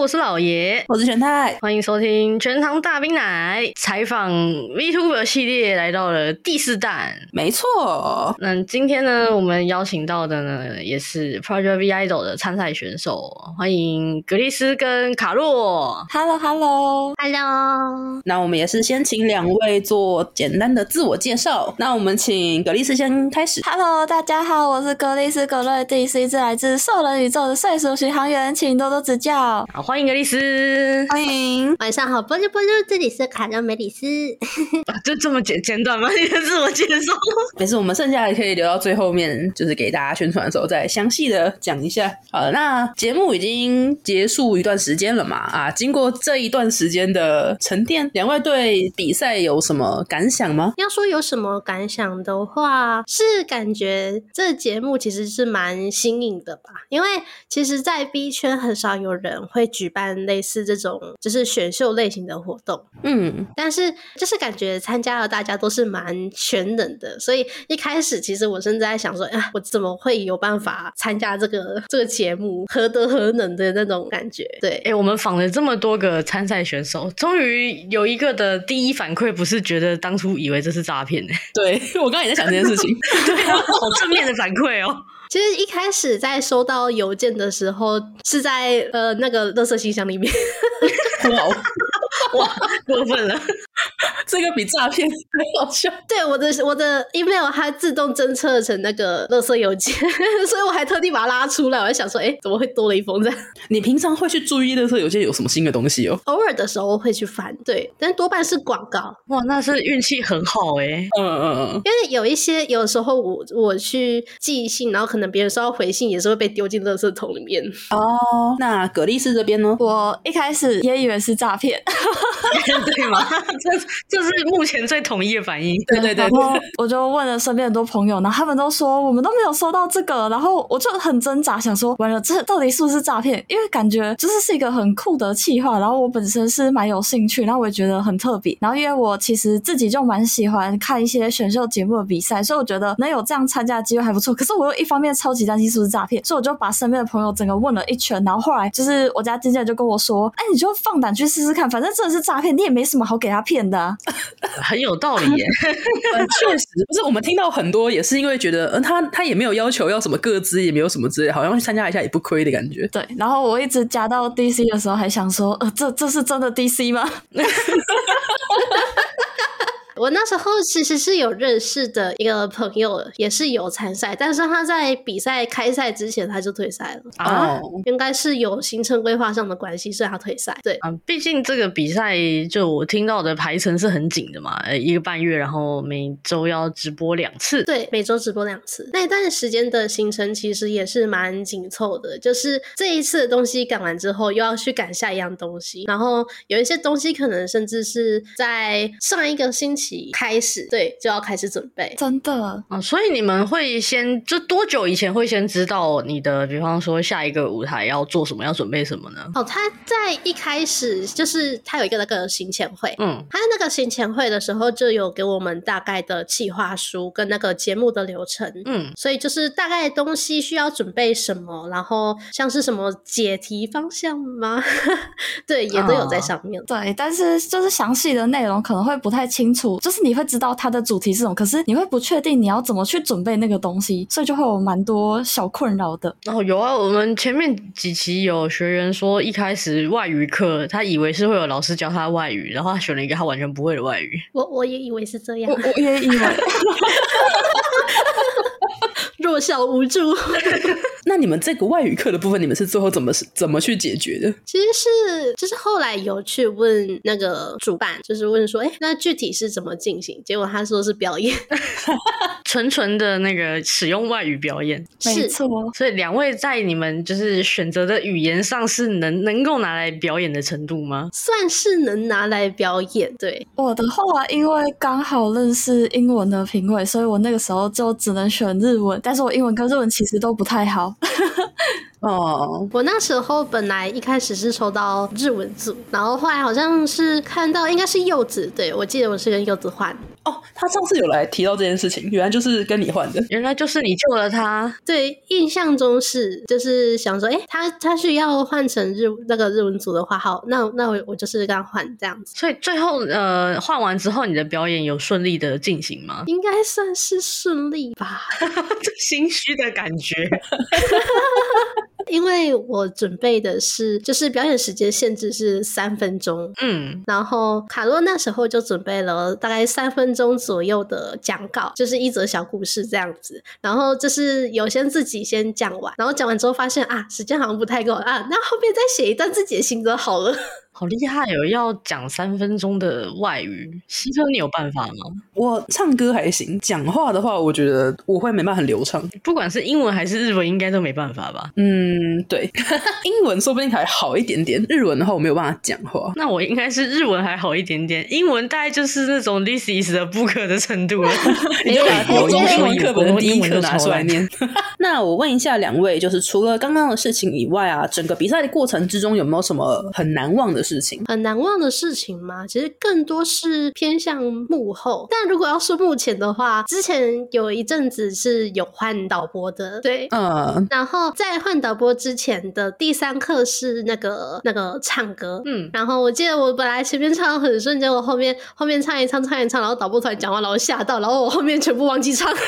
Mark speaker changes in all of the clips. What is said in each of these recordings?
Speaker 1: 我是老爷，
Speaker 2: 我是全太，
Speaker 1: 欢迎收听全糖大冰奶采访 VTuber 系列来到了第四弹，
Speaker 2: 没错。
Speaker 1: 那今天呢，我们邀请到的呢，也是 Project V Idol 的参赛选手，欢迎格丽斯跟卡洛。
Speaker 2: Hello，Hello，Hello。那我们也是先请两位做简单的自我介绍。那我们请格丽斯先开始。
Speaker 3: Hello，大家好，我是格丽斯格瑞蒂，是一只来自兽人宇宙的岁数巡航员，请多多指教。
Speaker 1: 好，欢迎格丽斯，
Speaker 3: 欢迎，
Speaker 4: 晚上好，波妞波妞，这里是卡洛梅里斯，啊
Speaker 1: 就这么简简短吗？你的自我介绍？
Speaker 2: 没事，我们剩下的可以留到最后面，就是给大家宣传的时候再详细的讲一下。好了，那节目已经结束一段时间了嘛？啊，经过这一段时间的沉淀，两位对比赛有什么感想吗？
Speaker 4: 要说有什么感想的话，是感觉这节目其实是蛮新颖的吧？因为其实，在 B 圈很少有人会举办类似这种就是选秀类型的活动，
Speaker 2: 嗯，
Speaker 4: 但是就是感觉参加了大家都是蛮全能的，所以一开始其实我甚至在想说，啊，我怎么会有办法参加这个这个节目，何德何能的那种感觉？对，
Speaker 1: 哎、欸，我们访了这么多个参赛选手，终于有一个的第一反馈不是觉得当初以为这是诈骗呢？
Speaker 2: 对，我刚刚也在想这件事情，
Speaker 1: 对啊，好正面的反馈哦。
Speaker 4: 其实一开始在收到邮件的时候，是在呃那个垃圾信箱里面。
Speaker 2: 哇，
Speaker 1: 哇，过分了。
Speaker 2: 这个比诈骗还好笑。
Speaker 4: 对，我的我的 email 它自动侦测成那个垃圾邮件，所以我还特地把它拉出来。我还想说，哎，怎么会多了一封这样？
Speaker 2: 你平常会去注意垃圾邮件有什么新的东西哦？
Speaker 4: 偶尔的时候会去翻，对，但多半是广告。
Speaker 1: 哇，那是运气很好哎、欸。
Speaker 2: 嗯嗯嗯。
Speaker 4: 因为有一些有时候我我去寄信，然后可能别人收到回信也是会被丢进垃圾桶里面。
Speaker 2: 哦，那格丽士这边呢？
Speaker 3: 我一开始也以为是诈骗，
Speaker 1: 对吗？这这是目前最统一的反应。
Speaker 2: 对对对，对，
Speaker 3: 然后我就问了身边很多朋友，然后他们都说我们都没有收到这个，然后我就很挣扎，想说完了，这到底是不是诈骗？因为感觉就是是一个很酷的企划，然后我本身是蛮有兴趣，然后我也觉得很特别，然后因为我其实自己就蛮喜欢看一些选秀节目的比赛，所以我觉得能有这样参加的机会还不错。可是我又一方面超级担心是不是诈骗，所以我就把身边的朋友整个问了一圈，然后后来就是我家经纪人就跟我说：“哎，你就放胆去试试看，反正真的是诈骗，你也没什么好给他骗的啊。”
Speaker 1: 很有道理耶，
Speaker 2: 确实不是。我们听到很多也是因为觉得，嗯，他他也没有要求要什么各资，也没有什么之类，好像去参加一下也不亏的感觉。
Speaker 3: 对，然后我一直加到 DC 的时候，还想说，呃，这这是真的 DC 吗？
Speaker 4: 我那时候其实是有认识的一个朋友，也是有参赛，但是他在比赛开赛之前他就退赛了啊，应该是有行程规划上的关系，所以他退赛。对
Speaker 1: 啊，毕竟这个比赛就我听到的排程是很紧的嘛，呃，一个半月，然后每周要直播两次，
Speaker 4: 对，每周直播两次。那一段时间的行程其实也是蛮紧凑的，就是这一次的东西赶完之后，又要去赶下一样东西，然后有一些东西可能甚至是在上一个星期。开始对，就要开始准备，
Speaker 3: 真的
Speaker 1: 啊！所以你们会先就多久以前会先知道你的，比方说下一个舞台要做什么，要准备什么呢？
Speaker 4: 哦，他在一开始就是他有一个那个行前会，
Speaker 1: 嗯，
Speaker 4: 他在那个行前会的时候就有给我们大概的计划书跟那个节目的流程，
Speaker 1: 嗯，
Speaker 4: 所以就是大概东西需要准备什么，然后像是什么解题方向吗？对，也都有在上面。
Speaker 3: 哦，对，但是就是详细的内容可能会不太清楚。就是你会知道它的主题是什么，可是你会不确定你要怎么去准备那个东西，所以就会有蛮多小困扰的。
Speaker 1: 哦，有啊，我们前面几期有学员说，一开始外语课他以为是会有老师教他外语，然后他选了一个他完全不会的外语。
Speaker 4: 我我也以为是这样，
Speaker 3: 我我也以为。
Speaker 4: 弱小无助。
Speaker 2: 那你们这个外语课的部分，你们是最后怎么怎么去解决的？
Speaker 4: 其实是就是后来有去问那个主办，就是问说，哎、欸，那具体是怎么进行？结果他说是表演，
Speaker 1: 纯纯的那个使用外语表演，
Speaker 3: 没错。
Speaker 1: 所以两位在你们就是选择的语言上是能能够拿来表演的程度吗？
Speaker 4: 算是能拿来表演。对，
Speaker 3: 我的话，因为刚好认识英文的评委，所以我那个时候就只能选日文。但是我英文跟日文其实都不太好。
Speaker 2: 哦，
Speaker 4: 我那时候本来一开始是抽到日文组，然后后来好像是看到应该是柚子，对，我记得我是跟柚子换。
Speaker 2: 哦，他上次有来提到这件事情，原来就是跟你换的，
Speaker 1: 原来就是你救了他。
Speaker 4: 对，印象中是，就是想说，哎，他他是要换成日那个日文组的话，好，那那我我就是跟他换这样子。
Speaker 1: 所以最后呃换完之后，你的表演有顺利的进行吗？
Speaker 4: 应该算是顺利吧，
Speaker 1: 这 心虚的感觉。
Speaker 4: 因为我准备的是，就是表演时间限制是三分钟，
Speaker 1: 嗯，
Speaker 4: 然后卡洛那时候就准备了大概三分钟左右的讲稿，就是一则小故事这样子，然后就是有先自己先讲完，然后讲完之后发现啊，时间好像不太够啊，那后面再写一段自己的心得好了。
Speaker 1: 好厉害哦！要讲三分钟的外语，希特，你有办法吗？
Speaker 2: 我唱歌还行，讲话的话，我觉得我会没办法很流畅。
Speaker 1: 不管是英文还是日文，应该都没办法吧？
Speaker 2: 嗯，对，英文说不定还好一点点，日文的话我没有办法讲话。
Speaker 1: 那我应该是日文还好一点点，英文大概就是那种 this is the book 的程度了。
Speaker 2: 你就把国中英文课本的第一课拿出来念。那我问一下两位，就是除了刚刚的事情以外啊，整个比赛的过程之中有没有什么很难忘的事情？
Speaker 4: 很难忘的事情吗？其实更多是偏向幕后。但如果要说目前的话，之前有一阵子是有换导播的，对，
Speaker 2: 嗯。
Speaker 4: 然后在换导播之前的第三课是那个那个唱歌，
Speaker 1: 嗯。
Speaker 4: 然后我记得我本来前面唱很顺，结果后面后面唱一唱唱一唱，然后导播突然讲话，然后吓到，然后我后面全部忘记唱。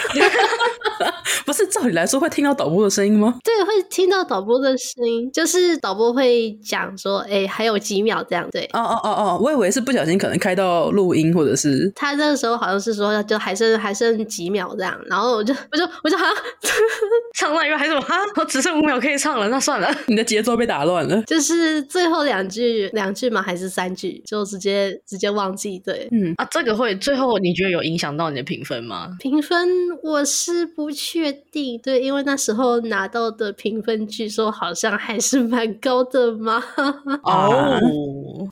Speaker 2: 不是，照理来说会听到导播的声音吗？
Speaker 4: 对，会听到导播的声音，就是导播会讲说，哎，还有几秒这样。对，
Speaker 2: 哦哦哦哦，我以为是不小心可能开到录音，或者是
Speaker 4: 他那个时候好像是说，就还剩还剩几秒这样，然后我就我就我就好像
Speaker 1: 唱到一半还是什么哈，我只剩五秒可以唱了，那算了，
Speaker 2: 你的节奏被打乱了，
Speaker 4: 就是最后两句两句吗？还是三句？就直接直接忘记。对，
Speaker 2: 嗯
Speaker 1: 啊，这个会最后你觉得有影响到你的评分吗？
Speaker 4: 评分我是不确定，对，因为那时候拿到的评分据说好像还是蛮高的嘛。
Speaker 1: 哦。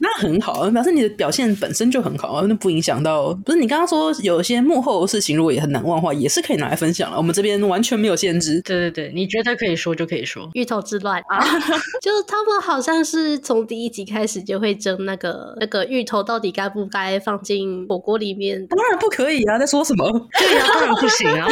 Speaker 2: 那很好，表示你的表现本身就很好，那不影响到。不是你刚刚说有些幕后的事情，如果也很难忘的话，也是可以拿来分享了。我们这边完全没有限制。
Speaker 1: 对对对，你觉得可以说就可以说。
Speaker 4: 芋头之乱啊，就他们好像是从第一集开始就会争那个那个芋头到底该不该放进火锅里面。
Speaker 2: 当然不可以啊，在说什么？
Speaker 1: 对呀、啊，当然不行啊。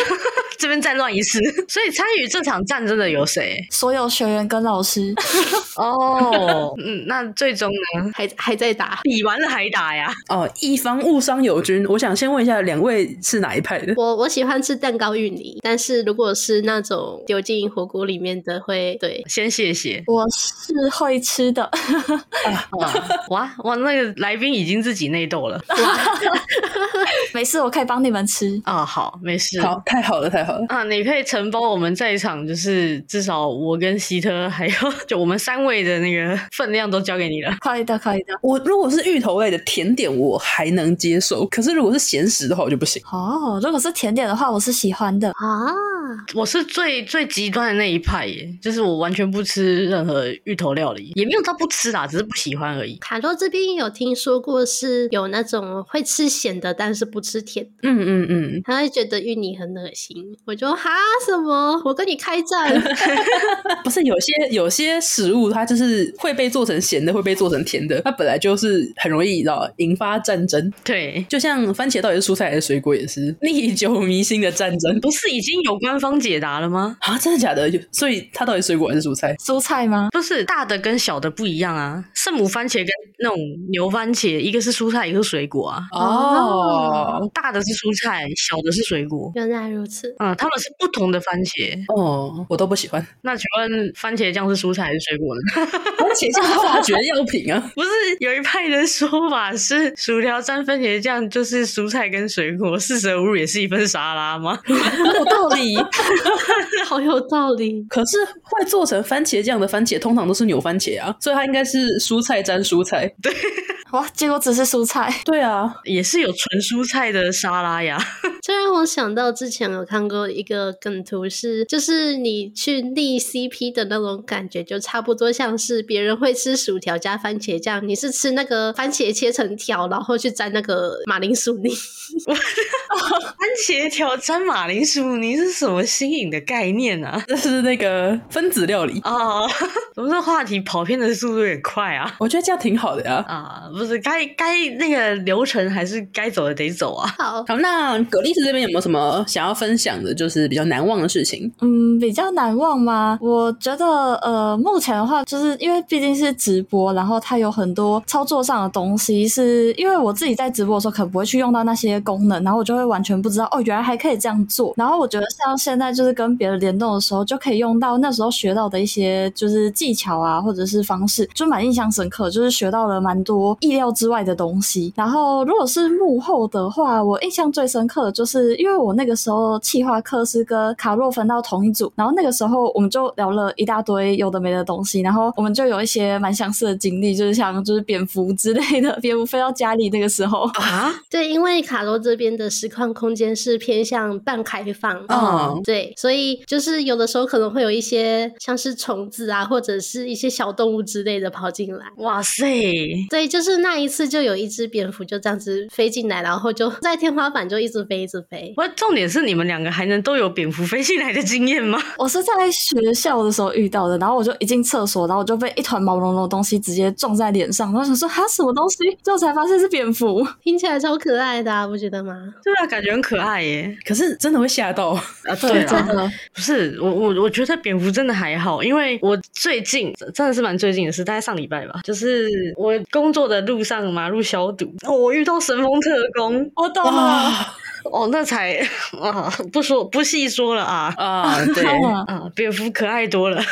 Speaker 1: 这边再乱一次，所以参与这场战争的有谁？
Speaker 3: 所有学员跟老师。
Speaker 1: 哦，嗯，那最终呢？
Speaker 4: 还还在打，
Speaker 1: 比完了还打呀？
Speaker 2: 哦，以防误伤友军，我想先问一下，两位是哪一派的？
Speaker 4: 我我喜欢吃蛋糕芋泥，但是如果是那种丢进火锅里面的会，会对，
Speaker 1: 先谢谢。
Speaker 3: 我是会吃的。
Speaker 1: 哇哇哇！那个来宾已经自己内斗了。
Speaker 3: 没事，我可以帮你们吃
Speaker 1: 啊、哦。好，没事。
Speaker 2: 好，太好了，太好了。
Speaker 1: 啊，你可以承包我们在场，就是至少我跟希特还有就我们三位的那个分量都交给你了。
Speaker 3: 可以的，可以的。
Speaker 2: 我如果是芋头类的甜点，我还能接受；可是如果是咸食的话，我就不行。
Speaker 3: 哦，如果是甜点的话，我是喜欢的
Speaker 4: 啊。
Speaker 1: 我是最最极端的那一派耶，就是我完全不吃任何芋头料理，也没有到不吃啦，只是不喜欢而已。
Speaker 4: 卡洛这边有听说过是有那种会吃咸的，但是不吃甜的。
Speaker 2: 嗯嗯嗯，
Speaker 4: 他会觉得芋泥很恶心。我就哈什么？我跟你开战？
Speaker 2: 不是有些有些食物，它就是会被做成咸的，会被做成甜的，它本来就是很容易引发战争。
Speaker 1: 对，
Speaker 2: 就像番茄到底是蔬菜还是水果，也是历久弥新的战争。
Speaker 1: 不是已经有官方解答了吗？
Speaker 2: 啊，真的假的？所以它到底水果还是蔬菜？
Speaker 3: 蔬菜吗？
Speaker 1: 不是，大的跟小的不一样啊。圣母番茄跟那种牛番茄，一个是蔬菜，一个是水果啊。
Speaker 2: 哦，
Speaker 1: 大的是蔬菜，小的是水果。
Speaker 4: 原来如此。
Speaker 1: 嗯，他们是不同的番茄。
Speaker 2: 哦，我都不喜欢。
Speaker 1: 那请问番茄酱是蔬菜还是水果呢？
Speaker 2: 番茄酱是化学药品啊。
Speaker 1: 不是有一派的说法是薯条沾番茄酱就是蔬菜跟水果，四舍五入也是一份沙拉吗？
Speaker 2: 有道理。
Speaker 4: 好有道理，
Speaker 2: 可是会做成番茄酱的番茄通常都是牛番茄啊，所以它应该是蔬菜沾蔬菜。
Speaker 1: 对，
Speaker 3: 哇，结果只是蔬菜。
Speaker 2: 对啊，
Speaker 1: 也是有纯蔬菜的沙拉呀。
Speaker 4: 这让我想到之前有看过一个梗图是，是就是你去立 CP 的那种感觉，就差不多像是别人会吃薯条加番茄酱，你是吃那个番茄切成条，然后去沾那个马铃薯泥。
Speaker 1: 番茄条沾马铃薯泥是什么新颖的概念啊？
Speaker 2: 这是那个分子料理
Speaker 1: 哦。怎么这话题跑偏的速度有点快啊！
Speaker 2: 我觉得这样挺好的呀。
Speaker 1: 啊，不是该该那个流程还是该走的得走啊。
Speaker 4: 好，
Speaker 2: 好，那葛丽这边有没有什么想要分享的，就是比较难忘的事情？
Speaker 3: 嗯，比较难忘吗？我觉得呃，目前的话，就是因为毕竟是直播，然后它有很多操作上的东西，是因为我自己在直播的时候可能不会去用到那些功能，然后我就会完全不知道哦，原来还可以这样做。然后我觉得像现在就是跟别人联动的时候，就可以用到那时候学到的一些就是技巧啊，或者是方式，就蛮印象深刻，就是学到了蛮多意料之外的东西。然后如果是幕后的话，我印象最深刻的就是因为我那个时候企划课是跟卡洛分到同一组，然后那个时候我们就聊了一大堆有的没的东西，然后我们就有一些蛮相似的经历，就是像就是蝙蝠之类的，蝙蝠飞到家里那个时候。
Speaker 4: 啊，对，因为卡洛这边的实况空间是偏向半开放，
Speaker 2: 嗯，
Speaker 4: 对，所以就是有的时候可能会有一些像是虫子啊，或者是一些小动物之类的跑进来。
Speaker 1: 哇塞，
Speaker 4: 对，就是那一次就有一只蝙蝠就这样子飞进来，然后就在天花板就一直飞，一直飞。
Speaker 1: 我重点是你们两个还能都有蝙蝠飞进来的经验吗？
Speaker 3: 我是在学校的时候遇到的，然后我就一进厕所，然后我就被一团毛茸茸的东西直接撞在脸上，然后想说哈什么东西，最后才发现是蝙蝠，
Speaker 4: 听起来超可爱的，啊，不觉得吗？
Speaker 1: 对啊，感觉很可爱耶。
Speaker 2: 可是真的会吓到啊！
Speaker 1: 对啊，
Speaker 3: 真的
Speaker 1: 不是我我我觉得蝙蝠真的还好，因为我最近真的是蛮最近的事，大概上礼拜吧，就是我工作的路上马路消毒，我遇到神风特工，
Speaker 3: 我懂了。
Speaker 1: 哦，那才啊，不说不细说了啊
Speaker 2: 啊，对
Speaker 1: 啊，蝙蝠可爱多了。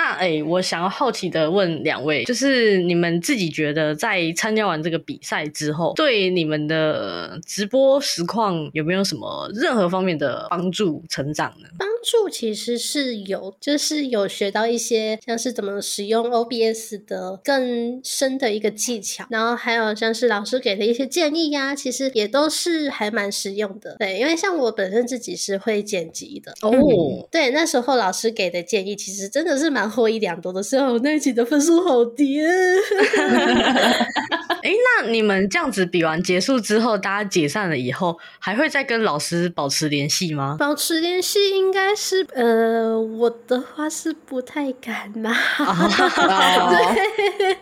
Speaker 1: 那哎、欸，我想要好奇的问两位，就是你们自己觉得在参加完这个比赛之后，对你们的直播实况有没有什么任何方面的帮助、成长呢？
Speaker 4: 帮助其实是有，就是有学到一些像是怎么使用 OBS 的更深的一个技巧，然后还有像是老师给的一些建议呀、啊，其实也都是还蛮实用的。对，因为像我本身自己是会剪辑的哦、嗯，对，那时候老师给的建议其实真的是蛮。获一两多的时候，那一期的分数好低。
Speaker 1: 哎，那你们这样子比完结束之后，大家解散了以后，还会再跟老师保持联系吗？
Speaker 4: 保持联系应该是，呃，我的话是不太敢呐。对，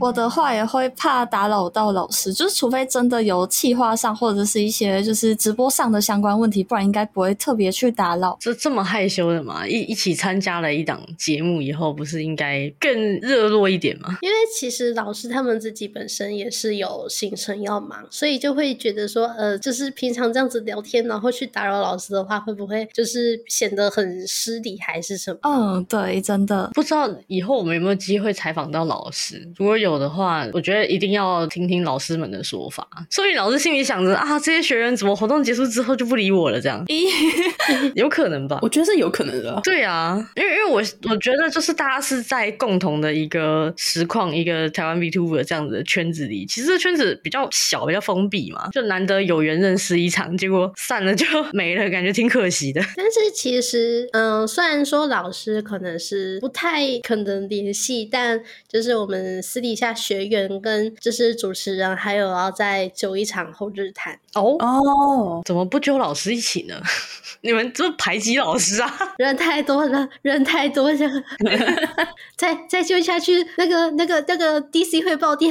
Speaker 3: 我的话也会怕打扰到老师，就是除非真的有企划上或者是一些就是直播上的相关问题，不然应该不会特别去打扰。
Speaker 1: 这这么害羞的吗？一一起参加了一档节目以后，不是应该更热络一点吗？
Speaker 4: 因为其实老师他们自己本身。也是有行程要忙，所以就会觉得说，呃，就是平常这样子聊天，然后去打扰老师的话，会不会就是显得很失礼，还是什么？
Speaker 3: 嗯，对，真的
Speaker 1: 不知道以后我们有没有机会采访到老师。如果有的话，我觉得一定要听听老师们的说法。所以老师心里想着啊，这些学员怎么活动结束之后就不理我了？这样，有可能吧？
Speaker 2: 我觉得是有可能的。
Speaker 1: 对啊，因为因为我我觉得那就是大家是在共同的一个实况，一个台湾 VTuber 这样子的圈子里。其实这圈子比较小，比较封闭嘛，就难得有缘认识一场，结果散了就没了，感觉挺可惜的。
Speaker 4: 但是其实，嗯、虽然说老师可能是不太可能联系，但就是我们私底下学员跟就是主持人，还有要再揪一场后日谈。
Speaker 1: 哦哦，怎么不揪老师一起呢？你们这排挤老师啊？
Speaker 4: 人太多了，人太多了，再再揪下去，那个那个那个 DC 会爆掉。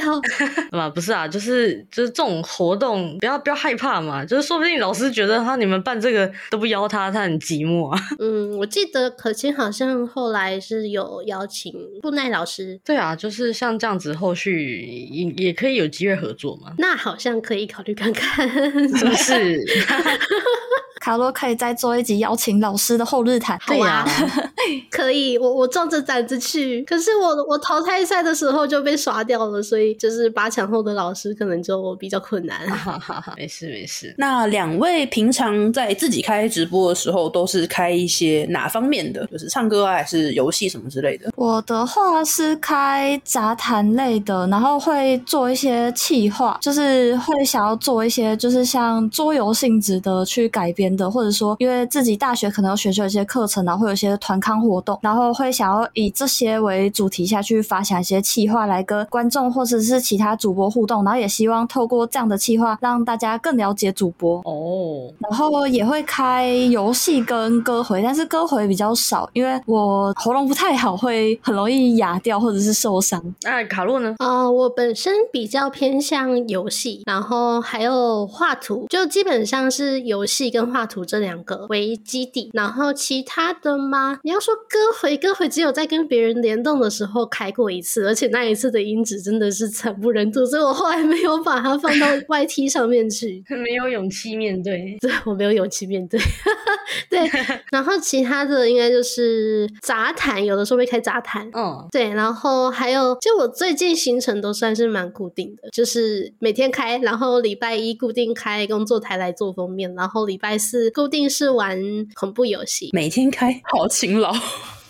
Speaker 1: 啊，不是啊，就是就是这种活动，不要不要害怕嘛，就是说不定老师觉得他你们办这个都不邀他，他很寂寞啊。
Speaker 4: 嗯，我记得可心好像后来是有邀请布奈老师。
Speaker 1: 对啊，就是像这样子，后续也也可以有机会合作嘛。
Speaker 4: 那好像可以考虑看看，
Speaker 1: 是不是？
Speaker 3: 卡洛可以再做一集邀请老师的后日谈。
Speaker 4: 对呀、啊，可以，我我壮着胆子去。可是我我淘汰赛的时候就被刷掉了，所以就是八强后的老师可能就比较困难。
Speaker 1: 没事没事。
Speaker 2: 那两位平常在自己开直播的时候，都是开一些哪方面的？就是唱歌啊，还是游戏什么之类的？
Speaker 3: 我的话是开杂谈类的，然后会做一些企划，就是会想要做一些就是像桌游性质的去改编的，或者说因为自己大学可能有选修一些课程，然后会有一些团康活动，然后会想要以这些为主题下去发想一些企划来跟观众或者是其他主播互动，然后也希望透过这样的企划让大家更了解主播
Speaker 1: 哦。
Speaker 3: 然后也会开游戏跟歌回，但是歌回比较少，因为我喉咙不太好，会很容易哑掉或者是受伤。
Speaker 1: 那卡洛呢？
Speaker 4: 啊、呃，我本身比较偏向游戏，然后还有画图，就基本上是游戏跟画图这两个为基底。然后其他的吗？你要说歌回，歌回只有在跟别人联动的时候开过一次，而且那一次的音质真的是惨不忍睹，所以我后来没有把它放到 YT 上面去，
Speaker 1: 没有勇气面对。
Speaker 4: 对，我没有勇气面对。对，然后其他的应该就是杂谈，有的时候会开杂谈。
Speaker 1: 嗯，
Speaker 4: 对，然后还有，就我最近行程都算是蛮固定的，就是每天开，然后礼拜一固定开工作台来做封面，然后礼拜四是固定是玩恐怖游戏，
Speaker 2: 每天开，好勤劳。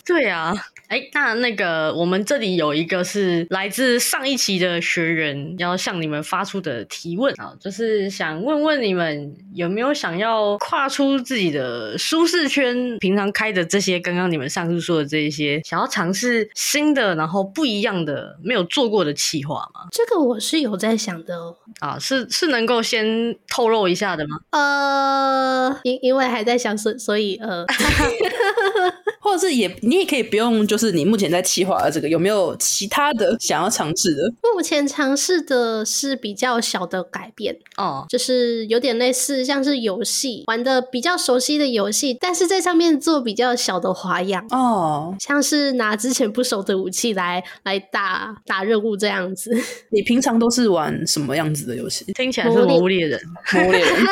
Speaker 1: 对啊。哎，那那个我们这里有一个是来自上一期的学员要向你们发出的提问啊，就是想问问你们有没有想要跨出自己的舒适圈，平常开的这些刚刚你们上述说的这一些，想要尝试新的，然后不一样的，没有做过的企划吗？
Speaker 4: 这个我是有在想的哦。
Speaker 1: 啊，是是能够先透露一下的吗？
Speaker 4: 呃，因因为还在想，所所以呃，
Speaker 2: 或者是也你也可以不用就。是你目前在企划的这个有没有其他的想要尝试的？
Speaker 4: 目前尝试的是比较小的改变
Speaker 1: 哦，
Speaker 4: 就是有点类似像是游戏玩的比较熟悉的游戏，但是在上面做比较小的花样
Speaker 2: 哦，
Speaker 4: 像是拿之前不熟的武器来来打打任务这样子。
Speaker 2: 你平常都是玩什么样子的游戏？
Speaker 1: 听起来是魔物猎人，
Speaker 2: 魔物猎人，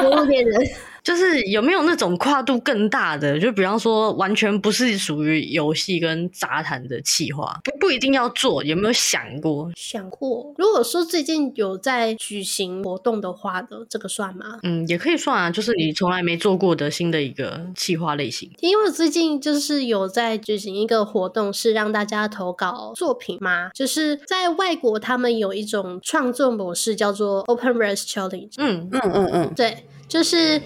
Speaker 4: 魔物猎人。
Speaker 1: 就是有没有那种跨度更大的？就比方说，完全不是属于游戏跟杂谈的企划，不不一定要做。有没有想过？
Speaker 4: 想过。如果说最近有在举行活动的话的，这个算吗？
Speaker 1: 嗯，也可以算啊。就是你从来没做过的新的一个企划类型。
Speaker 4: 因为我最近就是有在举行一个活动，是让大家投稿作品嘛。就是在外国，他们有一种创作模式叫做 Open Verse Challenge。
Speaker 1: 嗯
Speaker 2: 嗯嗯嗯，
Speaker 4: 对，就是。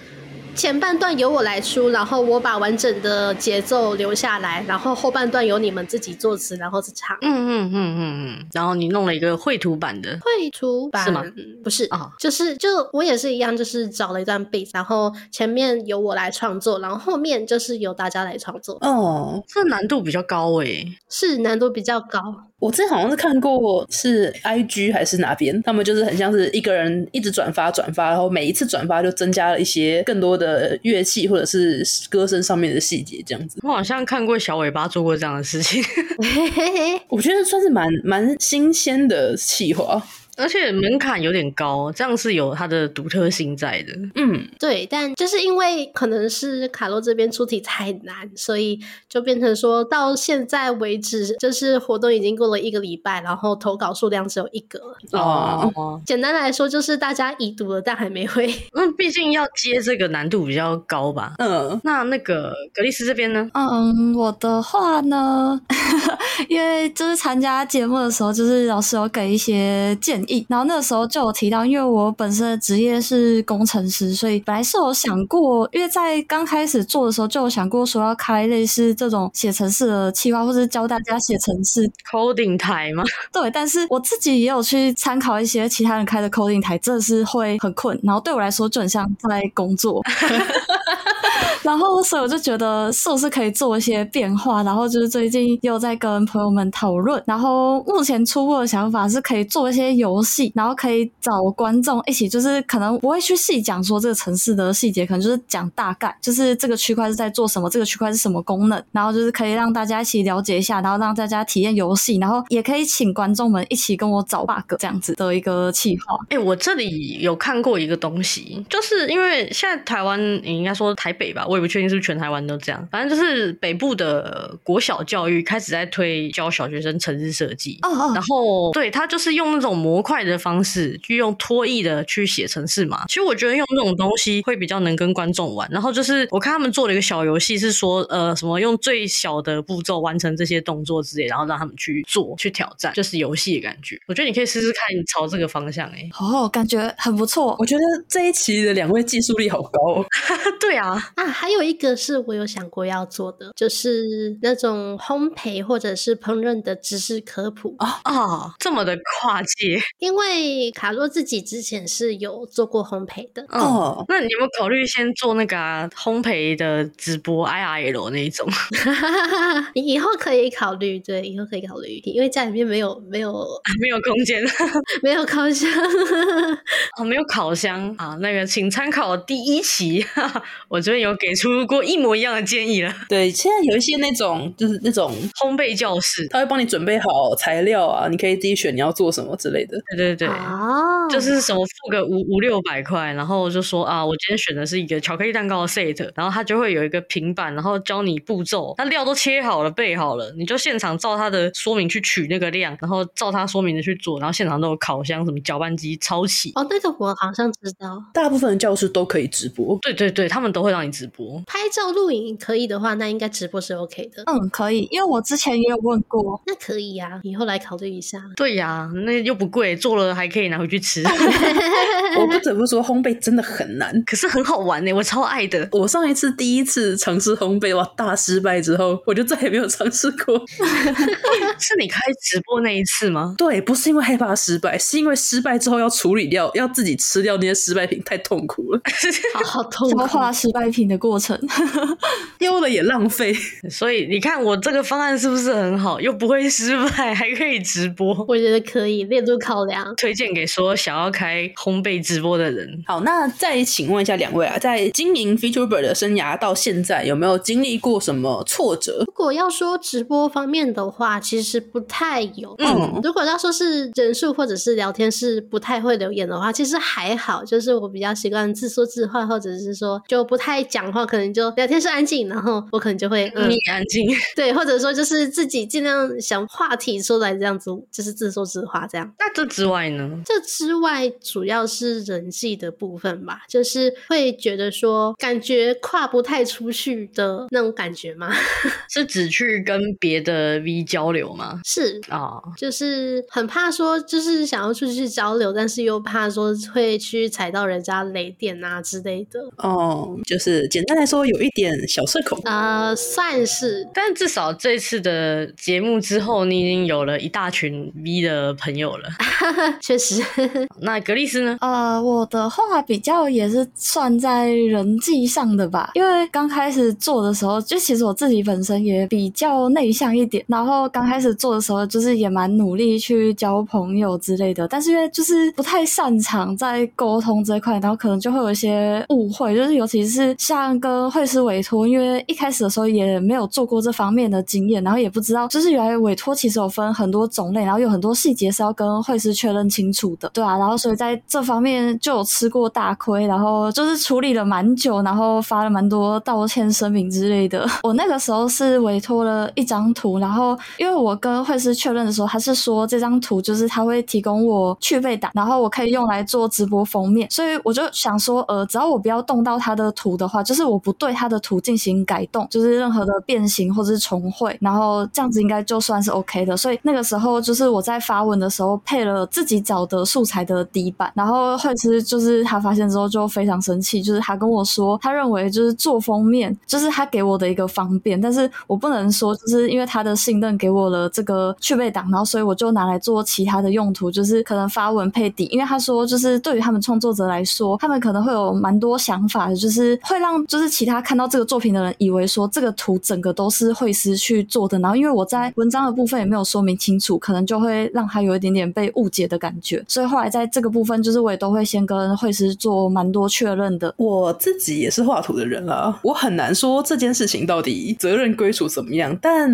Speaker 4: 前半段由我来出，然后我把完整的节奏留下来，然后后半段由你们自己作词，然后是唱。
Speaker 1: 嗯嗯嗯嗯嗯。然后你弄了一个绘图版的。
Speaker 4: 绘图版
Speaker 1: 是吗？
Speaker 4: 不是
Speaker 1: 啊，
Speaker 4: 就是就我也是一样，就是找了一段 beat，然后前面由我来创作，然后后面就是由大家来创作。
Speaker 2: 哦，
Speaker 1: 这难度比较高诶。
Speaker 4: 是难度比较高。
Speaker 2: 我之前好像是看过，是 IG 还是哪边，他们就是很像是一个人一直转发转发，然后每一次转发就增加了一些更多的乐器或者是歌声上面的细节，这样子。
Speaker 1: 我好像看过小尾巴做过这样的事情，
Speaker 2: 我觉得算是蛮蛮新鲜的企划。
Speaker 1: 而且门槛有点高，这样是有它的独特性在的。
Speaker 2: 嗯，
Speaker 4: 对，但就是因为可能是卡洛这边出题太难，所以就变成说到现在为止，就是活动已经过了一个礼拜，然后投稿数量只有一个。
Speaker 1: 哦，
Speaker 4: 简单来说就是大家已读了，但还没回。
Speaker 1: 那毕竟要接这个难度比较高吧？
Speaker 2: 嗯，
Speaker 1: 那那个格丽斯这边呢？
Speaker 3: 嗯，我的话呢，因为就是参加节目的时候，就是老师有给一些建议。然后那个时候就有提到，因为我本身的职业是工程师，所以本来是有想过，因为在刚开始做的时候就有想过说要开类似这种写程式的企划，或是教大家写程式
Speaker 1: coding 台吗？
Speaker 3: 对，但是我自己也有去参考一些其他人开的 coding 台，真的是会很困。然后对我来说就很像在工作。然后所以我就觉得是不是可以做一些变化，然后就是最近又在跟朋友们讨论，然后目前初步的想法是可以做一些游戏，然后可以找观众一起，就是可能不会去细讲说这个城市的细节，可能就是讲大概，就是这个区块是在做什么，这个区块是什么功能，然后就是可以让大家一起了解一下，然后让大家体验游戏，然后也可以请观众们一起跟我找 bug 这样子的一个计划。
Speaker 1: 哎、我这里有看过一个东西，就是因为现在台湾，你应该说台北吧，我也不确定是不是全台湾都这样，反正就是北部的国小教育开始在推教小学生城市设计，哦哦，然后对他就是用那种模块的方式，去用拖曳的去写城市嘛。其实我觉得用这种东西会比较能跟观众玩。然后就是我看他们做了一个小游戏，是说呃什么用最小的步骤完成这些动作之类，然后让他们去做去挑战，就是游戏的感觉。我觉得你可以试试看，你朝这个方向哎、欸。
Speaker 3: 哦，感觉很不错。
Speaker 2: 我觉得这一期的两位技术力好高哦。
Speaker 1: 对啊，
Speaker 4: 啊，还有一个是我有想过要做的，就是那种烘焙或者是烹饪的知识科普
Speaker 1: 啊啊，这么的跨界。
Speaker 4: 因为卡洛自己之前是有做过烘焙的
Speaker 1: 哦。那你有没有考虑先做那个、啊、烘焙的直播 IRL 那一种？
Speaker 4: 你以后可以考虑，对，以后可以考虑，因为家里面没有没有
Speaker 1: 没有空间，
Speaker 4: 没有烤箱
Speaker 1: 哦，没有烤箱啊。那个，请参考第一期，我这边有给出过一模一样的建议了。
Speaker 2: 对，现在有一些那种就是那种
Speaker 1: 烘焙教室，
Speaker 2: 他会帮你准备好材料啊，你可以自己选你要做什么之类的。
Speaker 1: 对对对，哦，就是什么付个五五六百块，然后就说啊，我今天选的是一个巧克力蛋糕的 set，然后他就会有一个平板，然后教你步骤，他料都切好了备好了，你就现场照他的说明去取那个量，然后照他说明的去做，然后现场都有烤箱、什么搅拌机、抄起。
Speaker 4: 哦，那个我好像知道，
Speaker 2: 大部分的教室都可以直播。
Speaker 1: 对对对，他们都会让你直播，
Speaker 4: 拍照录影可以的话，那应该直播是 OK 的。
Speaker 3: 嗯，可以，因为我之前也有问过，
Speaker 4: 那可以呀、啊，以后来考虑一下。
Speaker 1: 对呀、啊，那又不贵，做了还可以拿回去吃。
Speaker 2: 我不得不说，烘焙真的很难，
Speaker 1: 可是很好玩呢，我超爱的。
Speaker 2: 我上一次第一次尝试烘焙，哇，大失败之后，我就再也没有尝试过。
Speaker 1: 是你开直播那一次吗？
Speaker 2: 对，不是因为害怕失败，是因为失败之后要处理掉，要自己吃掉那些失败品，太痛苦了。
Speaker 4: 好痛苦，
Speaker 3: 消化失败品的过程，
Speaker 2: 丢了也浪费。
Speaker 1: 所以你看，我这个方案是不是很好？又不会失败，还可以直播，
Speaker 4: 我觉得可以列入考量，
Speaker 1: 推荐给说想要开烘焙直播的人。
Speaker 2: 好，那再请问一下两位啊，在经营 VTuber 的生涯到现在，有没有经历过什么挫折？
Speaker 4: 如果要说直播方面的话，其实不太有。嗯，如果要说是人数或者是聊天是不太会留言的话，其实还好，就是我比较习惯自说自话，或者是说就不太讲话，可能就聊天是安静，然后我可能就会嗯，
Speaker 1: 你安静，
Speaker 4: 对，或者说就是自己尽量想话题出来，这样子就是自说自话这样。
Speaker 1: 那这之外呢？
Speaker 4: 这之外主要是人际的部分吧，就是会觉得说感觉跨不太出去的那种感觉吗？
Speaker 1: 是只去跟别的 V 交流吗？
Speaker 4: 是啊
Speaker 1: ，oh.
Speaker 4: 就是很怕说，就是想要出去交流，但是又怕说会去踩到人家雷点啊之类的。
Speaker 2: 哦，oh, 就是简单来说，有一点小社恐
Speaker 4: 啊，uh, 算是。
Speaker 1: 但至少这次的节目之后，你已经有了一大群 V 的朋友了。
Speaker 4: 确实。
Speaker 1: 那格丽斯呢？
Speaker 3: 呃，我的话比较也是算在人际上的吧，因为刚开始做的时候，就其实我自己本身也比较内向一点，然后刚开始做的时候，就是也蛮努力去交朋友之类的，但是因为就是不太擅长在沟通这块，然后可能就会有一些误会，就是尤其是像跟绘师委托，因为一开始的时候也没有做过这方面的经验，然后也不知道，就是原来委托其实有分很多种类，然后有很多细节是要跟绘师确认清楚的，对啊，然后所以在这方面就有吃过大亏，然后就是处理了蛮久，然后发了蛮多道歉声明之类的。我那个时候是委托了一张图，然后因为我跟绘师确认的时候，他是说这张图就是他会提供我去背档，然后我可以用来做直播封面，所以我就想说，呃，只要我不要动到他的图的话，就是我不对他的图进行改动，就是任何的变形或者是重绘，然后这样子应该就算是 OK 的。所以那个时候就是我在发文的时候配了自己找的素材的底板，然后绘师就是他发现之后就非常生气，就是他跟我说，他认为就是做封面就是他给我的一个方便，但是我不能说就是因为他的信任给我了这个去背档，然后所以我就拿来做其他的用途，就是可能发文配底，因为他说就是对于他们创作者来说，他们可能会有蛮多想法的，就是会让就是其他看到这个作品的人以为说这个图整个都是惠师去做的，然后因为我在文章的部分也没有说明清楚，可能就会让他有一点点被误解的感觉。所以后来在这个部分，就是我也都会先跟惠师做蛮多确认的。
Speaker 2: 我自己也是画图的人啦，我很难说这件事情到底责任归属怎么样，但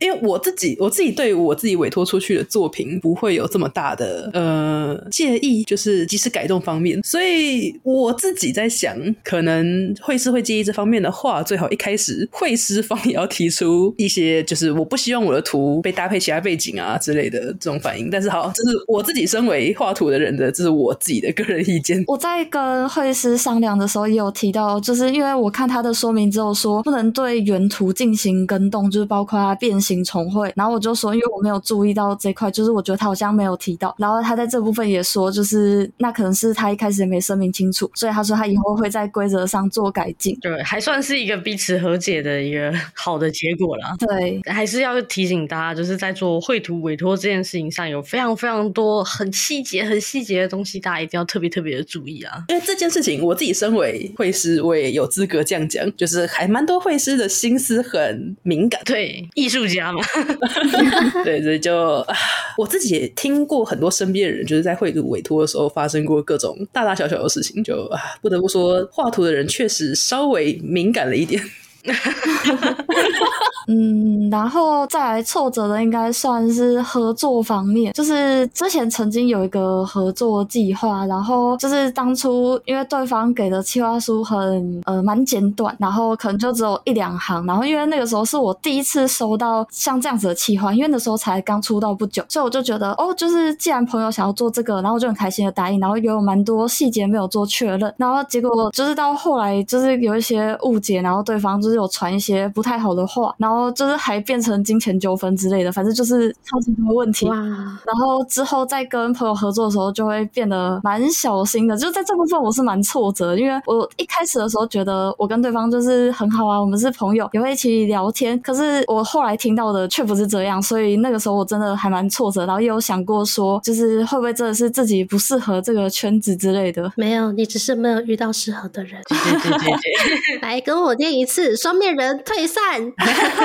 Speaker 2: 因为我自己我自己对我自己委托出去的作品不会有这么大的呃介意，就是即使改动方面，所以我自己在想，可能绘师会介意这方面的话，最好一开始绘师方也要提出一些，就是我不希望我的图被搭配其他背景啊之类的这种反应。但是好，这是我自己身为画图的人的，这是我自己的个人意见。
Speaker 3: 我在跟绘师商量的时候也有提到，就是因为我看他的说明之后说不能对原图进行更动，就是包括他变形重绘。然后我就说，因为我没有注意到这块，就是我觉得他好像没有提到。然后他在这部分也说，就是那可能是他一开始也没声明清楚，所以他说他以后会在规则上做改进。
Speaker 1: 对，还算是一个彼此和解的一个 好的结果啦。
Speaker 3: 对，
Speaker 1: 还是要提醒大家，就是在做绘图委托这件事情上，有非常非常多很细节、很细节的东西，大家一定要特别特别的注意啊。
Speaker 2: 因为这件事情，我自己身为绘师，我也有资格这样讲，就是还蛮多绘师的心思很敏感。
Speaker 1: 对，艺术家嘛。
Speaker 2: 对，所以就我自己也听过很多身边的人，就是在绘图委托的时候发生过各种大大小小的事情，就啊，不得不说，画图的人确实稍微敏感了一点。
Speaker 3: 嗯，然后再来挫折的应该算是合作方面，就是之前曾经有一个合作计划，然后就是当初因为对方给的企划书很呃蛮简短，然后可能就只有一两行，然后因为那个时候是我第一次收到像这样子的企划，因为那时候才刚出道不久，所以我就觉得哦，就是既然朋友想要做这个，然后我就很开心的答应，然后也有蛮多细节没有做确认，然后结果就是到后来就是有一些误解，然后对方就是有传一些不太好的话，然后。然后就是还变成金钱纠纷之类的，反正就是超级多问题。哇！然后之后再跟朋友合作的时候，就会变得蛮小心的。就在这部分，我是蛮挫折，因为我一开始的时候觉得我跟对方就是很好啊，我们是朋友，也会一起聊天。可是我后来听到的却不是这样，所以那个时候我真的还蛮挫折。然后也有想过说，就是会不会真的是自己不适合这个圈子之类的？
Speaker 4: 没有，你只是没有遇到适合的人。
Speaker 1: 对对对对，
Speaker 4: 来跟我念一次，双面人退散。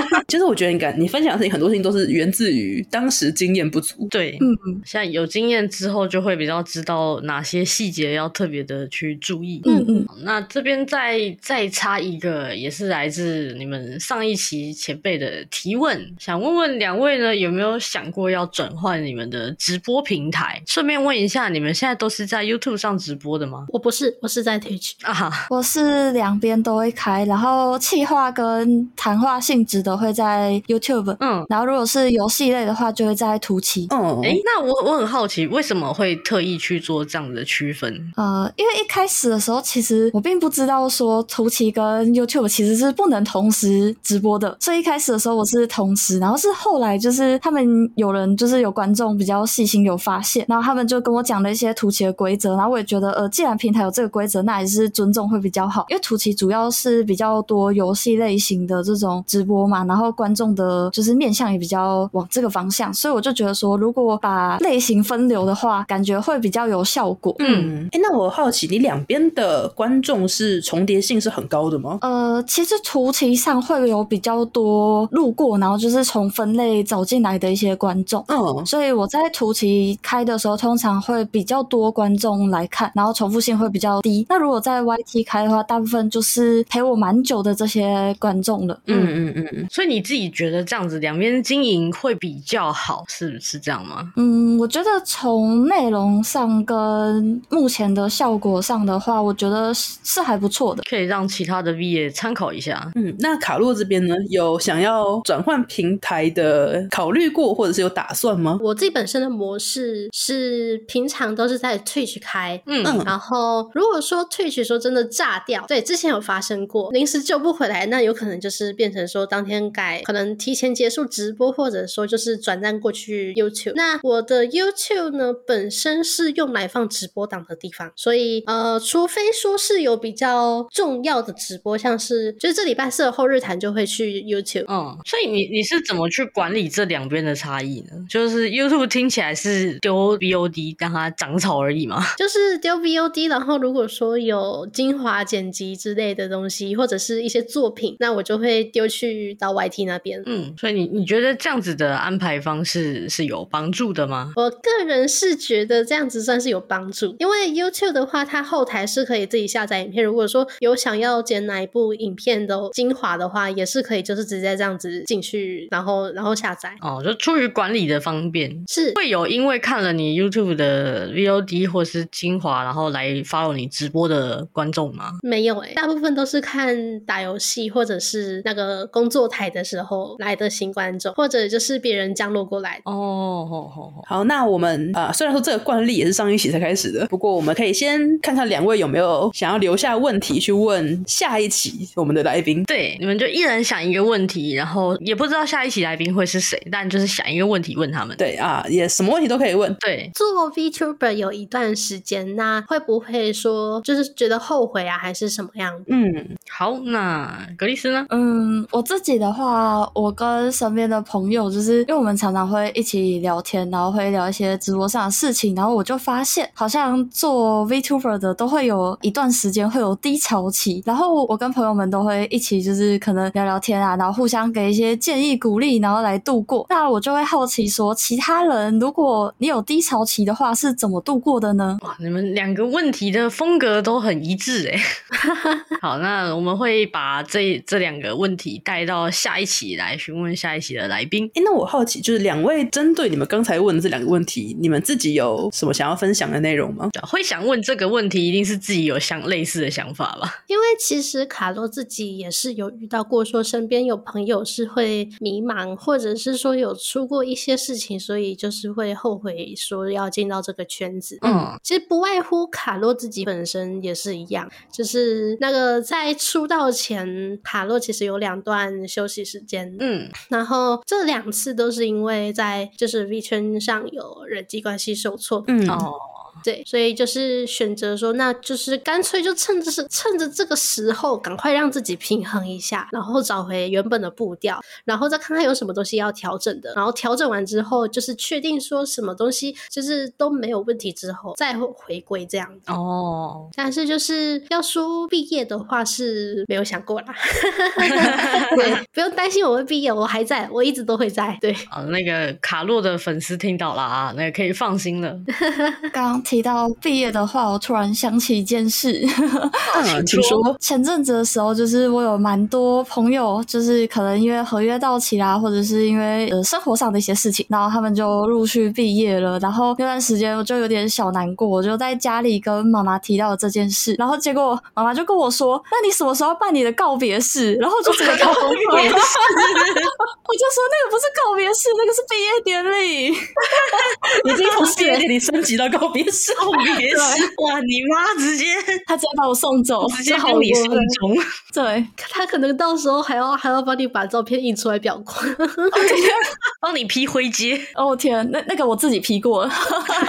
Speaker 2: 其实我觉得你敢，你分享的事情很多事情都是源自于当时经验不足。
Speaker 1: 对，嗯嗯，现在有经验之后，就会比较知道哪些细节要特别的去注意。嗯嗯，那这边再再插一个，也是来自你们上一期前辈的提问，想问问两位呢，有没有想过要转换你们的直播平台？顺便问一下，你们现在都是在 YouTube 上直播的吗？
Speaker 4: 我不是，我是在 Twitch
Speaker 1: 啊，
Speaker 3: 我是两边都会开，然后气话跟谈话性质的会在。YouTube，嗯，然后如果是游戏类的话，就会在图奇。
Speaker 1: 哦，哎，那我我很好奇，为什么会特意去做这样的区分？
Speaker 3: 呃，因为一开始的时候，其实我并不知道说图奇跟 YouTube 其实是不能同时直播的，所以一开始的时候我是同时，然后是后来就是他们有人就是有观众比较细心有发现，然后他们就跟我讲了一些图奇的规则，然后我也觉得呃，既然平台有这个规则，那还是尊重会比较好，因为图奇主要是比较多游戏类型的这种直播嘛，然后。观众的就是面向也比较往这个方向，所以我就觉得说，如果把类型分流的话，感觉会比较有效果。
Speaker 2: 嗯，哎、欸，那我好奇，你两边的观众是重叠性是很高的吗？
Speaker 3: 呃，其实图奇上会有比较多路过，然后就是从分类走进来的一些观众。嗯，所以我在图奇开的时候，通常会比较多观众来看，然后重复性会比较低。那如果在 YT 开的话，大部分就是陪我蛮久的这些观众了。
Speaker 1: 嗯嗯嗯，所以你。自己觉得这样子两边经营会比较好，是是这样吗？
Speaker 3: 嗯，我觉得从内容上跟目前的效果上的话，我觉得是是还不错的，
Speaker 1: 可以让其他的 V 也参考一下。
Speaker 2: 嗯，那卡洛这边呢，有想要转换平台的考虑过，或者是有打算吗？
Speaker 4: 我自己本身的模式是平常都是在 Twitch 开，嗯，然后如果说 Twitch 说真的炸掉，对，之前有发生过，临时救不回来来，那有可能就是变成说当天改，可能提前结束直播，或者说就是转战过去 YouTube。那我的 YouTube 呢，本身是用来放直播档的地方，所以呃，除非说是有比较重要的直播，像是就是这礼拜四的后日谈就会去 YouTube。
Speaker 1: 嗯，所以你你是怎么去管理这两边的差异呢？就是 YouTube 听起来是丢 VOD 让它长草而已嘛，
Speaker 4: 就是丢 VOD，然后如果说有精华剪辑之类的东西，或者是一些作品，那我就会丢去到 YT 那边。
Speaker 1: 嗯，所以你你觉得这样子的安排方式是有帮助的吗？
Speaker 4: 我个人是觉得这样子算是有帮助，因为 YouTube 的话，它后台是可以自己下载影片。如果说有想要剪哪一部影片的精华的话，也是可以，就是直接这样子进去，然后然后下载。
Speaker 1: 哦，就出于管理的方便，
Speaker 4: 是
Speaker 1: 会有因为看了你 YouTube 的 VOD 或是精华，然后来 follow 你直播的观众吗？
Speaker 4: 没有诶、欸，大部分都是看打游戏或者是那个工作台的时候来的新观众，或者就是别人降落过来。
Speaker 1: 哦，好好好，
Speaker 2: 好，那我们啊、呃，虽然说这个惯例也是上一期才开始的，不过我们可以先看看两位有没有想要留下问题去问下一期我们的来宾。
Speaker 1: 对，你们就一人想一个问题，然后也不知道下一期来宾会是谁，但就是想一个问题问他们。
Speaker 2: 对啊，也什么问题都可以问。
Speaker 1: 对，
Speaker 4: 做 VTuber 有一段时间，那会不会说就是觉得后悔啊，还是什么样？
Speaker 2: 嗯，
Speaker 1: 好，那格丽斯呢？
Speaker 3: 嗯，我自己的话，我跟身边的朋友，就是因为我们常常会一起聊天，然后会聊一些直播上的事情，然后我就发现，好像做 VTuber 的都会有一段时间会有低潮期，然后我跟朋友们都会一起就是可能聊聊天啊，然后互相给一些建议鼓励，然后来度过。那我就会好奇说，其他人如果你有低潮期的话，是怎么度过的呢？
Speaker 1: 哇，你们两个问题的风格都很一致哎。好，那我们会把这这两个问题带到下一期来询问下一期的来宾。
Speaker 2: 哎，那我好奇，就是两位针对你们刚才问的这两个问题，你们自己有什么想要分享的内容吗？
Speaker 1: 会想问这个问题，一定是自己有相类似的想法吧？
Speaker 4: 因为其实卡洛自己也是有遇到过，说身边有朋友是会迷茫，或者是说有出过一些事情，所以就是会后悔说要进到这个圈子。嗯，其实不外乎卡洛自己本身也是一样，就是那个在出道前，卡洛其实有两段休息时间。嗯，然后这两次都是因为在就是 V 圈上有人际关系受挫。嗯哦。对，所以就是选择说，那就是干脆就趁着是趁着这个时候，赶快让自己平衡一下，然后找回原本的步调，然后再看看有什么东西要调整的，然后调整完之后，就是确定说什么东西就是都没有问题之后，再回归这样子。
Speaker 1: 哦，
Speaker 4: 但是就是要说毕业的话是没有想过啦，对，不用担心我会毕业，我还在，我一直都会在。对，
Speaker 1: 啊，那个卡洛的粉丝听到了啊，那个可以放心了。
Speaker 3: 刚。提到毕业的话，我突然想起一件事。
Speaker 2: 嗯，请说。
Speaker 3: 前阵子的时候，就是我有蛮多朋友，就是可能因为合约到期啦，或者是因为呃生活上的一些事情，然后他们就陆续毕业了。然后那段时间我就有点小难过，我就在家里跟妈妈提到了这件事。然后结果妈妈就跟我说：“那你什么时候办你的告别式？”然后就这个告别式，我就说那个不是告别式，那个是毕业典礼。
Speaker 2: 已经从毕业典礼升级到告别式。
Speaker 1: 告别式哇！你妈直接，
Speaker 3: 他直接把我送走，
Speaker 1: 直接帮你送终。
Speaker 3: 对，
Speaker 4: 他可能到时候还要还要帮你把照片印出来裱框，
Speaker 1: 帮你批灰阶。
Speaker 3: 哦天，那那个我自己批过了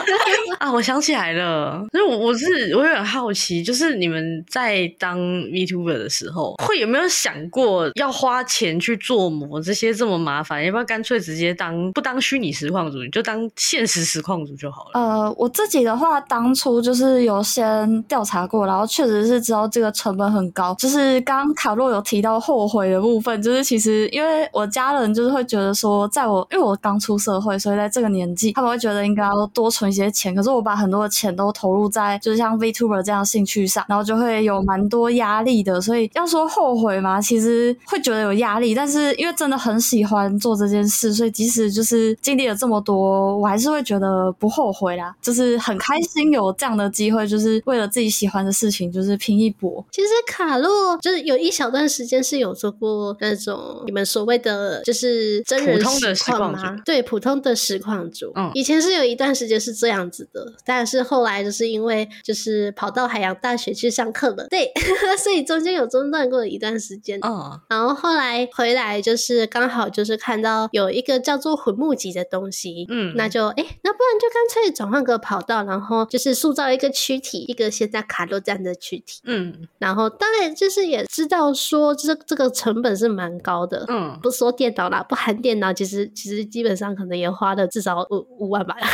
Speaker 1: 啊！我想起来了，所以我我是我有点好奇，就是你们在当 VTuber 的时候，会有没有想过要花钱去做模这些这么麻烦？要不要干脆直接当不当虚拟实况主，你就当现实实况主就好了？
Speaker 3: 呃，我自己的。的话当初就是有先调查过，然后确实是知道这个成本很高。就是刚刚卡洛有提到后悔的部分，就是其实因为我家人就是会觉得说，在我因为我刚出社会，所以在这个年纪，他们会觉得应该要多存一些钱。可是我把很多的钱都投入在就是像 VTuber 这样兴趣上，然后就会有蛮多压力的。所以要说后悔嘛，其实会觉得有压力，但是因为真的很喜欢做这件事，所以即使就是经历了这么多，我还是会觉得不后悔啦，就是很。开心有这样的机会，就是为了自己喜欢的事情，就是拼一搏。
Speaker 4: 其实卡洛就是有一小段时间是有做过那种你们所谓的就是真人实况吗？对，普通的实况主。嗯，以前是有一段时间是这样子的，但是后来就是因为就是跑到海洋大学去上课了，对，所以中间有中断过一段时间。嗯，然后后来回来就是刚好就是看到有一个叫做魂木集的东西，嗯，那就哎，那不然就干脆转换个跑道，然后就是塑造一个躯体，一个现在卡洛这样的躯体，嗯，然后当然就是也知道说这这个成本是蛮高的，嗯，不说电脑啦，不含电脑，其实其实基本上可能也花了至少五五万吧。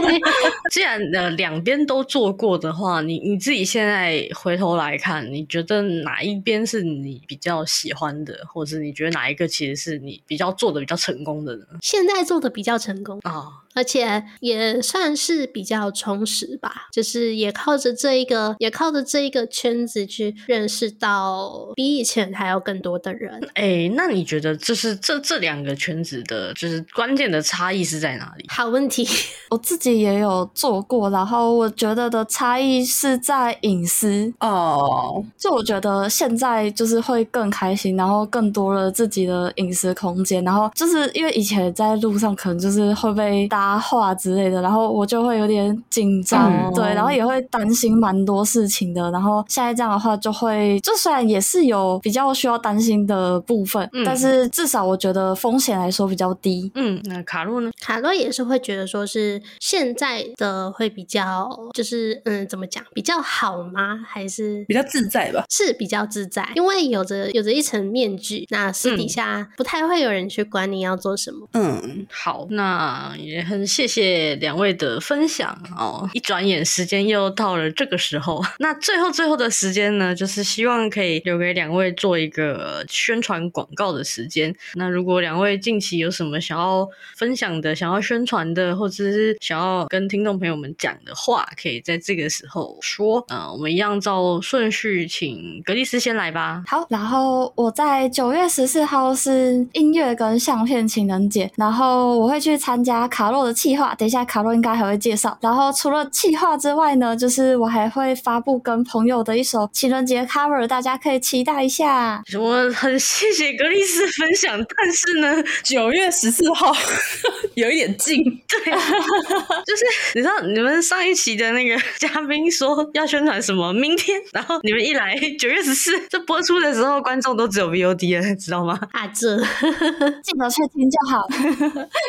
Speaker 1: 既然呃两边都做过的话，你你自己现在回头来看，你觉得哪一边是你比较喜欢的，或者是你觉得哪一个其实是你比较做的比较成功的呢？
Speaker 4: 现在做的比较成功啊。哦而且也算是比较充实吧，就是也靠着这一个，也靠着这一个圈子去认识到比以前还要更多的人。
Speaker 1: 哎、欸，那你觉得就是这这两个圈子的，就是关键的差异是在哪里？
Speaker 4: 好问题，
Speaker 3: 我自己也有做过，然后我觉得的差异是在隐私哦。Oh. 就我觉得现在就是会更开心，然后更多了自己的隐私空间，然后就是因为以前在路上可能就是会被大搭话之类的，然后我就会有点紧张，嗯、对，然后也会担心蛮多事情的。然后现在这样的话，就会就虽然也是有比较需要担心的部分，嗯、但是至少我觉得风险来说比较低。
Speaker 1: 嗯，那卡洛呢？
Speaker 4: 卡洛也是会觉得说是现在的会比较，就是嗯，怎么讲比较好吗？还是
Speaker 2: 比较自在吧？
Speaker 4: 是比较自在，因为有着有着一层面具，那私底下不太会有人去管你要做什么。
Speaker 1: 嗯，好，那也。很谢谢两位的分享哦！一转眼时间又到了这个时候，那最后最后的时间呢，就是希望可以留给两位做一个宣传广告的时间。那如果两位近期有什么想要分享的、想要宣传的，或者是想要跟听众朋友们讲的话，可以在这个时候说。嗯、我们一样照顺序，请格丽斯先来吧。
Speaker 3: 好，然后我在九月十四号是音乐跟相片情人节，然后我会去参加卡洛的企划，等一下卡洛应该还会介绍。然后除了企划之外呢，就是我还会发布跟朋友的一首情人节 cover，大家可以期待一下。
Speaker 1: 我很谢谢格丽斯分享，但是呢，
Speaker 2: 九月十四号 有一点近，
Speaker 1: 对，就是你知道你们上一期的那个嘉宾说要宣传什么明天，然后你们一来九月十四，这播出的时候观众都只有 VOD 了，知道吗？
Speaker 4: 啊，这
Speaker 3: 记得去听就好，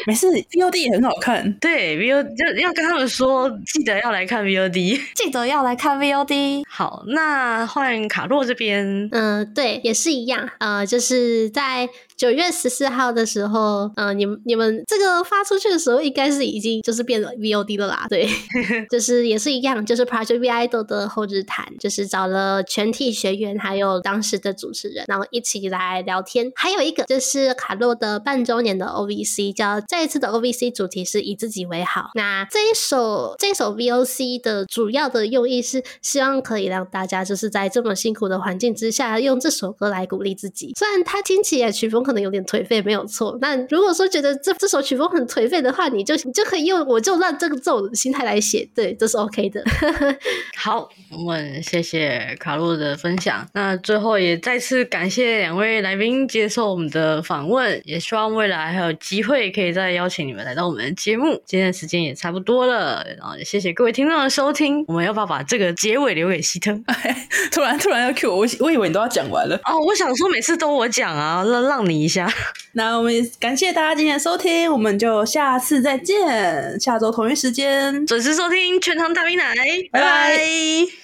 Speaker 2: 没事，VOD 也很好。看，
Speaker 1: 对，VOD 就要跟他们说，记得要来看 VOD，
Speaker 3: 记得要来看 VOD。
Speaker 1: 好，那换卡洛这边，
Speaker 4: 嗯，对，也是一样，呃，就是在。九月十四号的时候，嗯、呃，你们你们这个发出去的时候，应该是已经就是变了 VOD 了啦。对，就是也是一样，就是 Project V Idol 的后日谈，就是找了全体学员还有当时的主持人，然后一起来聊天。还有一个就是卡洛的半周年的 OVC，叫这一次的 OVC 主题是以自己为好。那这一首这一首 VOC 的主要的用意是希望可以让大家就是在这么辛苦的环境之下，用这首歌来鼓励自己。虽然它听起来曲风可能有点颓废，没有错。那如果说觉得这这首曲风很颓废的话，你就你就可以用我就让这个这种心态来写，对，这是 OK 的。
Speaker 1: 好，我们谢谢卡洛的分享。那最后也再次感谢两位来宾接受我们的访问，也希望未来还有机会可以再邀请你们来到我们的节目。今天的时间也差不多了，然后也谢谢各位听众的收听。我们要不要把这个结尾留给希特？
Speaker 2: 突然突然要 Q 我，我以为你都要讲完了
Speaker 1: 哦。我想说每次都我讲啊，让让你。一下，
Speaker 2: 那我们感谢大家今天的收听，我们就下次再见，下周同一时间。准
Speaker 1: 时收听《全糖大冰奶》，拜拜。